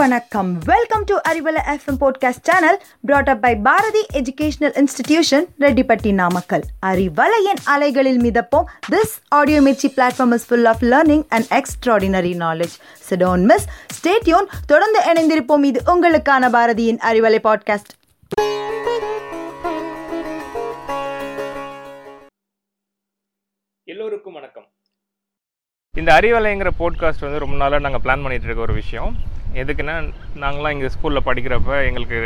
வணக்கம். Welcome to Arivalai FM podcast channel brought up by Bharathi educational institution Rettipatti Namakkal அறிவலையின் அலைகளில் மிதப்போம் this audio Mirchi platform is full of learning and extraordinary knowledge சிடோன் miss stay tuned தொடர்ந்து இணைந்திருப்போம். இது உங்களுக்கான பாரதியின் Arivalai podcast எல்லோருக்கும் வணக்கம். இந்த அறிவலைங்கிற போட்காஸ்ட் வந்து ரொம்ப நாளாக நாங்கள் பிளான் பண்ணிகிட்டு இருக்க ஒரு விஷயம். எதுக்குன்னா நாங்களாம் இங்கே ஸ்கூலில் படிக்கிறப்ப எங்களுக்கு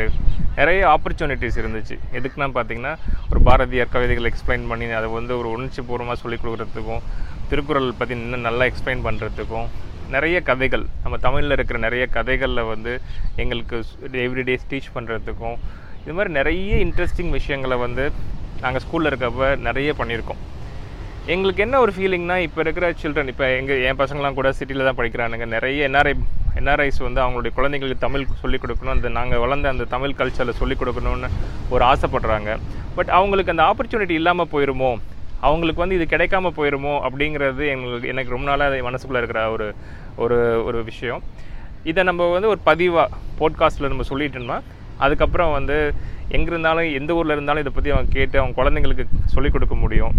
நிறைய ஆப்பர்ச்சுனிட்டிஸ் இருந்துச்சு. எதுக்குன்னா பார்த்தீங்கன்னா ஒரு பாரதியார் கவிதைகளை எக்ஸ்பிளைன் பண்ணி அதை வந்து ஒரு உணர்ச்சி பூர்வமாக சொல்லிக் கொடுக்குறதுக்கும் திருக்குறள் பற்றி இன்னும் நல்லா எக்ஸ்பிளைன் பண்ணுறதுக்கும் நிறைய கதைகள் நம்ம தமிழில் இருக்கிற நிறைய கதைகளில் வந்து எங்களுக்கு எவ்ரிடே டீச் பண்ணுறதுக்கும் இது மாதிரி நிறைய இன்ட்ரெஸ்டிங் விஷயங்களை வந்து நாங்கள் ஸ்கூலில் இருக்கப்ப நிறைய பண்ணியிருக்கோம். எங்களுக்கு என்ன ஒரு ஃபீலிங்னா இப்போ இருக்கிற சில்ட்ரன் இப்போ எங்கள் என் பசங்களாம் கூட சிட்டியில் தான் படிக்கிறானுங்க. நிறைய என்ஆர்ஐ என்ஆர்ஐஸ் வந்து அவங்களுடைய குழந்தைங்களுக்கு தமிழ் சொல்லிக் கொடுக்கணும். அந்த நாங்கள் வளர்ந்த அந்த தமிழ் கல்ச்சரில் சொல்லிக் கொடுக்கணும்னு ஒரு ஆசைப்படுறாங்க. பட் அவங்களுக்கு அந்த ஆப்பர்ச்சுனிட்டி இல்லாமல் போயிருமோ? அவங்களுக்கு வந்து இது கிடைக்காம போயிருமோ? அப்படிங்கிறது எங்களுக்கு எனக்கு ரொம்ப நாளாக மனசுக்குள்ளே இருக்கிற ஒரு ஒரு ஒரு விஷயம். இதை நம்ம வந்து ஒரு பதிவாக போட்காஸ்ட்டில் நம்ம சொல்லிட்டோம்னா அதுக்கப்புறம் வந்து எங்கே இருந்தாலும் எந்த ஊரில் இருந்தாலும் இதை பற்றி அவங்க கேட்டு அவங்க குழந்தைங்களுக்கு சொல்லிக் கொடுக்க முடியும்.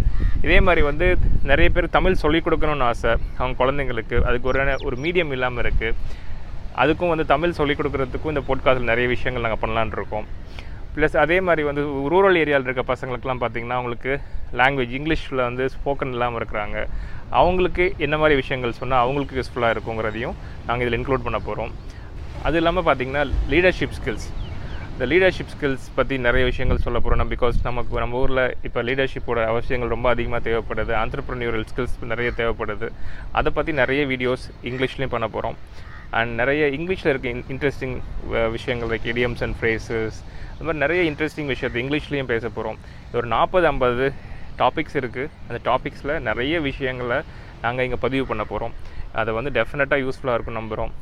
இதே மாதிரி வந்து நிறைய பேர் தமிழ் சொல்லிக் கொடுக்கணும்னு ஆசை அவங்க குழந்தைங்களுக்கு. அதுக்கு ஒரு ஒரு மீடியம் இல்லாமல் இருக்குது அதுக்கும் வந்து தமிழ் சொல்லிக் கொடுக்குறதுக்கும் இந்த போட்காஸ்ட்டில் நிறைய விஷயங்கள் நாங்கள் பண்ணலான்னு இருக்கோம். ப்ளஸ் அதே மாதிரி வந்து ரூரல் ஏரியாவில் இருக்க பசங்களுக்குலாம் பார்த்திங்கன்னா அவங்களுக்கு லாங்குவேஜ் இங்கிலீஷில் வந்து ஸ்போக்கன் இல்லாமல் இருக்கிறாங்க. அவங்களுக்கு என்ன மாதிரி விஷயங்கள் சொன்னால் அவங்களுக்கு யூஸ்ஃபுல்லாக இருக்குங்கிறதையும் நாங்கள் இதில் இன்க்ளூட் பண்ண போகிறோம் அது இல்லாமல் பார்த்திங்கன்னா லீடர்ஷிப் ஸ்கில்ஸ் இந்த லீடர்ஷிப் ஸ்கில்ஸ் பற்றி நிறைய விஷயங்கள் சொல்ல போகிறோம் பிகாஸ் நமக்கு நம்ம ஊரில் இப்போ லீடர்ஷிப்போட அவசியங்கள் ரொம்ப அதிகமாக தேவைப்படுது. ஆண்டர்ப்ரனியூரல் ஸ்கில்ஸ் நிறைய தேவைப்படுது. அதை பற்றி நிறைய வீடியோஸ் இங்கிலீஷ்லேயும் பண்ண போகிறோம் அண்ட் நிறைய இங்கிலீஷில் இருக்க இன்ட்ரெஸ்டிங் விஷயங்கள் லைக் இடியம்ஸ் அண்ட் ஃப்ரேசஸ் அது மாதிரி நிறைய இன்ட்ரெஸ்டிங் விஷயத்தை இங்கிலீஷ்லேயும் பேச போகிறோம் ஒரு நாற்பது ஐம்பது டாபிக்ஸ் இருக்குது அந்த டாபிக்ஸில் நிறைய விஷயங்களை நாங்கள் இங்கே பதிவு பண்ண போகிறோம் அதை வந்து டெஃபினட்டாக யூஸ்ஃபுல்லாக இருக்கும் நம்புகிறோம்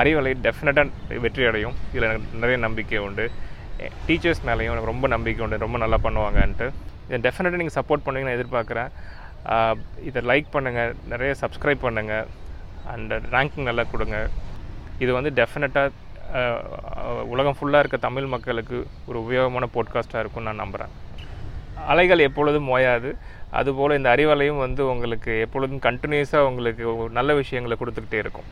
அறிவலை டெஃபினட்டாக வெற்றி அடையும் இதில் எனக்கு நிறைய நம்பிக்கை உண்டு. டீச்சர்ஸ் மேலேயும் எனக்கு ரொம்ப நம்பிக்கை உண்டு. ரொம்ப நல்லா பண்ணுவாங்கன்ட்டு. இதை டெஃபினட்டாக நீங்கள் சப்போர்ட் பண்ணுவீங்கன்னு எதிர்பார்க்குறேன். இதை லைக் பண்ணுங்கள் நிறைய சப்ஸ்கிரைப் பண்ணுங்கள் அண்ட் ரேங்கிங் நல்லா கொடுங்க. இது வந்து டெஃபினட்டாக உலகம் ஃபுல்லாக இருக்க தமிழ் மக்களுக்கு ஒரு உபயோகமான போட்காஸ்ட்டாக இருக்கும்னு நான் நம்புகிறேன் அலைகள் எப்பொழுதும் ஓயாது அதுபோல் இந்த அறிவலையும் வந்து உங்களுக்கு எப்பொழுதும் கண்டினியூஸாக உங்களுக்கு நல்ல விஷயங்களை கொடுத்துக்கிட்டே இருக்கும்.